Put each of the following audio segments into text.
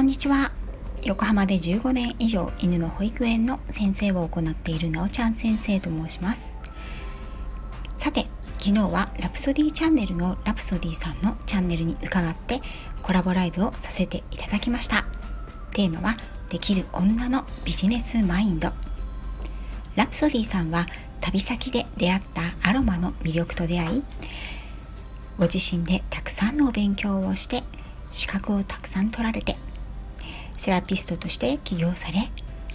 こんにちは。横浜で15年以上犬の保育園の先生を行っているなおちゃん先生と申します。さて昨日はラプソディチャンネルのラプソディさんのチャンネルに伺ってコラボライブをさせていただきました。テーマはできる女のビジネスマインド。ラプソディさんは旅先で出会ったアロマの魅力と出会いご自身でたくさんのお勉強をして資格をたくさん取られてセラピストとして起業され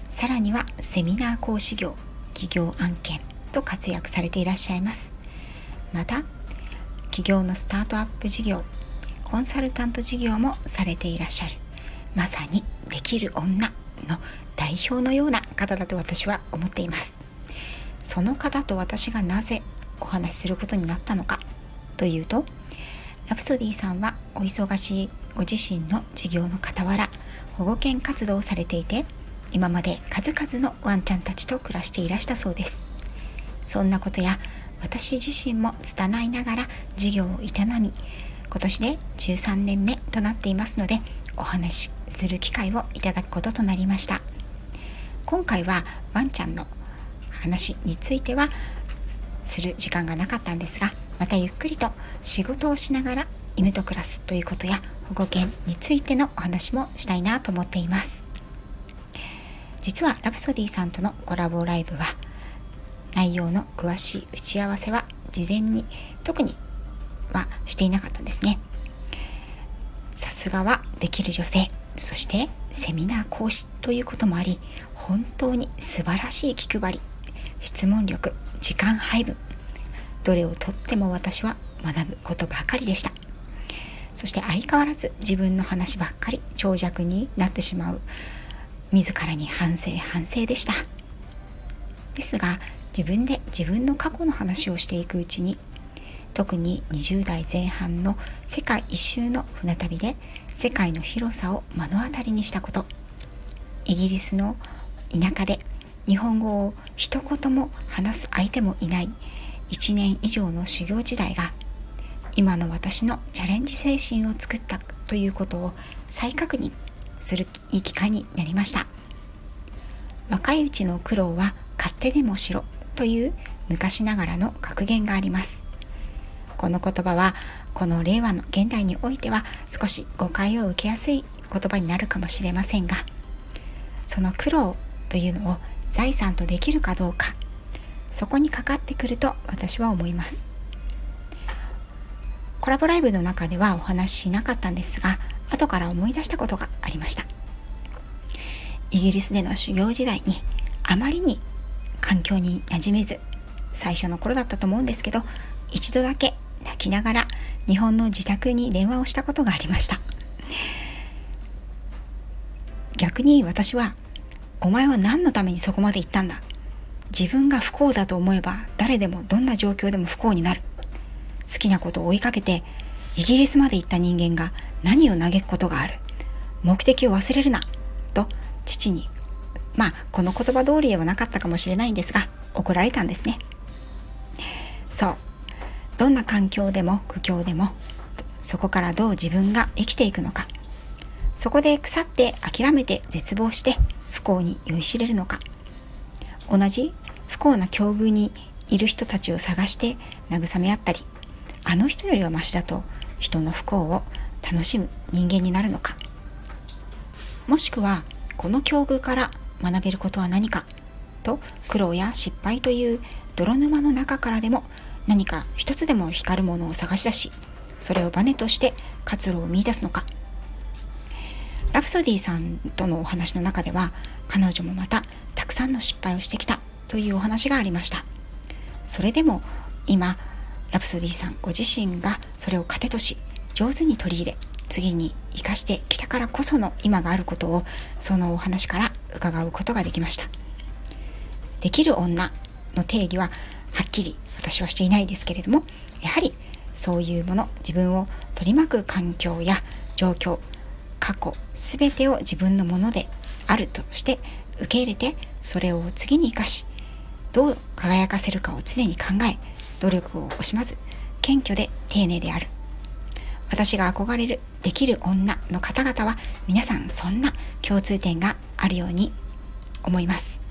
さらにはセミナー講師業企業案件と活躍されていらっしゃいます。また企業のスタートアップ事業コンサルタント事業もされていらっしゃる。まさにできる女の代表のような方だと私は思っています。その方と私がなぜお話しすることになったのかというとラプソディさんはお忙しいご自身の事業の傍ら保護犬活動をされていて今まで数々のワンちゃんたちと暮らしていらしたそうです。そんなことや私自身も拙いながら事業を営み今年で13年目となっていますのでお話しする機会をいただくこととなりました。今回はワンちゃんの話についてはする時間がなかったんですがまたゆっくりと仕事をしながら犬と暮らすということや保護犬についてのお話もしたいなと思っています。実はラプソディさんとのコラボライブは内容の詳しい打ち合わせは事前に特にはしていなかったんですね。さすがはできる女性そしてセミナー講師ということもあり本当に素晴らしい気配り質問力時間配分どれをとっても私は学ぶことばかりでした。そして相変わらず自分の話ばっかり長尺になってしまう。自らに反省反省でした。ですが自分で自分の過去の話をしていくうちに特に20代前半の世界一周の船旅で世界の広さを目の当たりにしたこと。イギリスの田舎で日本語を一言も話す相手もいない1年以上の修行時代が今の私のチャレンジ精神を作ったということを再確認するいい機会になりました。若いうちの苦労は勝手でもしろという昔ながらの格言があります。この言葉はこの令和の現代においては少し誤解を受けやすい言葉になるかもしれませんがその苦労というのを財産とできるかどうかそこにかかってくると私は思います。コラボライブの中ではお話ししなかったんですが後から思い出したことがありました。イギリスでの修行時代にあまりに環境に馴染めず最初の頃だったと思うんですけど一度だけ泣きながら日本の自宅に電話をしたことがありました。逆に私はお前は何のためにそこまで行ったんだ。自分が不幸だと思えば誰でもどんな状況でも不幸になる。好きなことを追いかけてイギリスまで行った人間が何を嘆くことがある？目的を忘れるなと父にまあこの言葉通りではなかったかもしれないんですが怒られたんですね。そう。どんな環境でも苦境でもそこからどう自分が生きていくのか。そこで腐って諦めて絶望して不幸に酔いしれるのか。同じ不幸な境遇にいる人たちを探して慰め合ったりあの人よりはマシだと人の不幸を楽しむ人間になるのか？もしくはこの境遇から学べることは何かと苦労や失敗という泥沼の中からでも何か一つでも光るものを探し出しそれをバネとして活路を見いだすのか？ラプソディさんとのお話の中では彼女もまたたくさんの失敗をしてきたというお話がありました。それでも今ラプソディさんご自身がそれを糧とし上手に取り入れ次に生かしてきたからこその今があることをそのお話から伺うことができました。できる女の定義ははっきり私はしていないですけれどもやはりそういうもの自分を取り巻く環境や状況過去全てを自分のものであるとして受け入れてそれを次に生かしどう輝かせるかを常に考え努力を惜しまず謙虚で丁寧である。私が憧れるできる女の方々は皆さんそんな共通点があるように思います。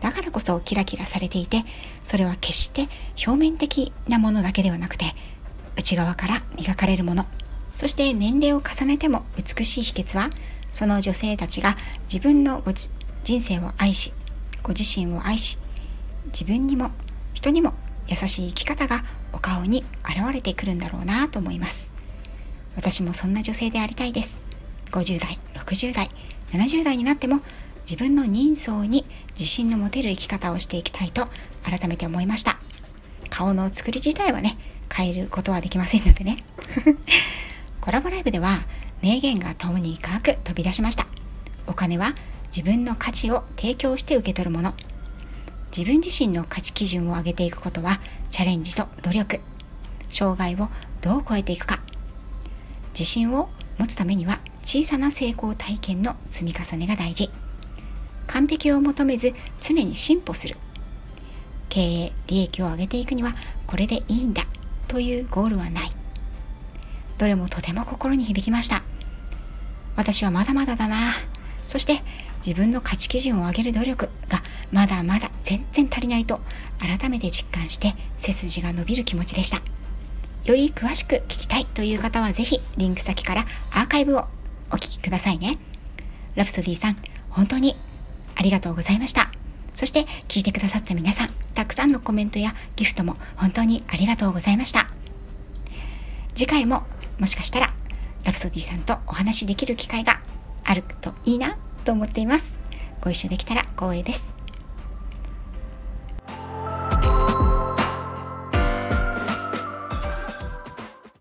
だからこそキラキラされていてそれは決して表面的なものだけではなくて内側から磨かれるもの。そして年齢を重ねても美しい秘訣はその女性たちが自分のご人生を愛しご自身を愛し自分にも人にも優しい生き方がお顔に現れてくるんだろうなと思います。私もそんな女性でありたいです。50代60代70代になっても自分の人相に自信の持てる生き方をしていきたいと改めて思いました。顔の作り自体はね変えることはできませんのでね。コラボライブでは名言がとにかく飛び出しました。お金は自分の価値を提供して受け取るもの。自分自身の価値基準を上げていくことはチャレンジと努力障害をどう超えていくか。自信を持つためには小さな成功体験の積み重ねが大事。完璧を求めず常に進歩する。経営利益を上げていくにはこれでいいんだというゴールはない。どれもとても心に響きました。私はまだまだだな。そして自分の価値基準を上げる努力がまだまだ全然足りないと改めて実感して背筋が伸びる気持ちでしたより詳しく聞きたいという方はぜひリンク先からアーカイブをお聞きくださいねラプソディさん本当にありがとうございましたそして聞いてくださった皆さんたくさんのコメントやギフトも本当にありがとうございました次回ももしかしたらラプソディさんとお話しできる機会があるといいなと思っています。ご一緒できたら光栄です。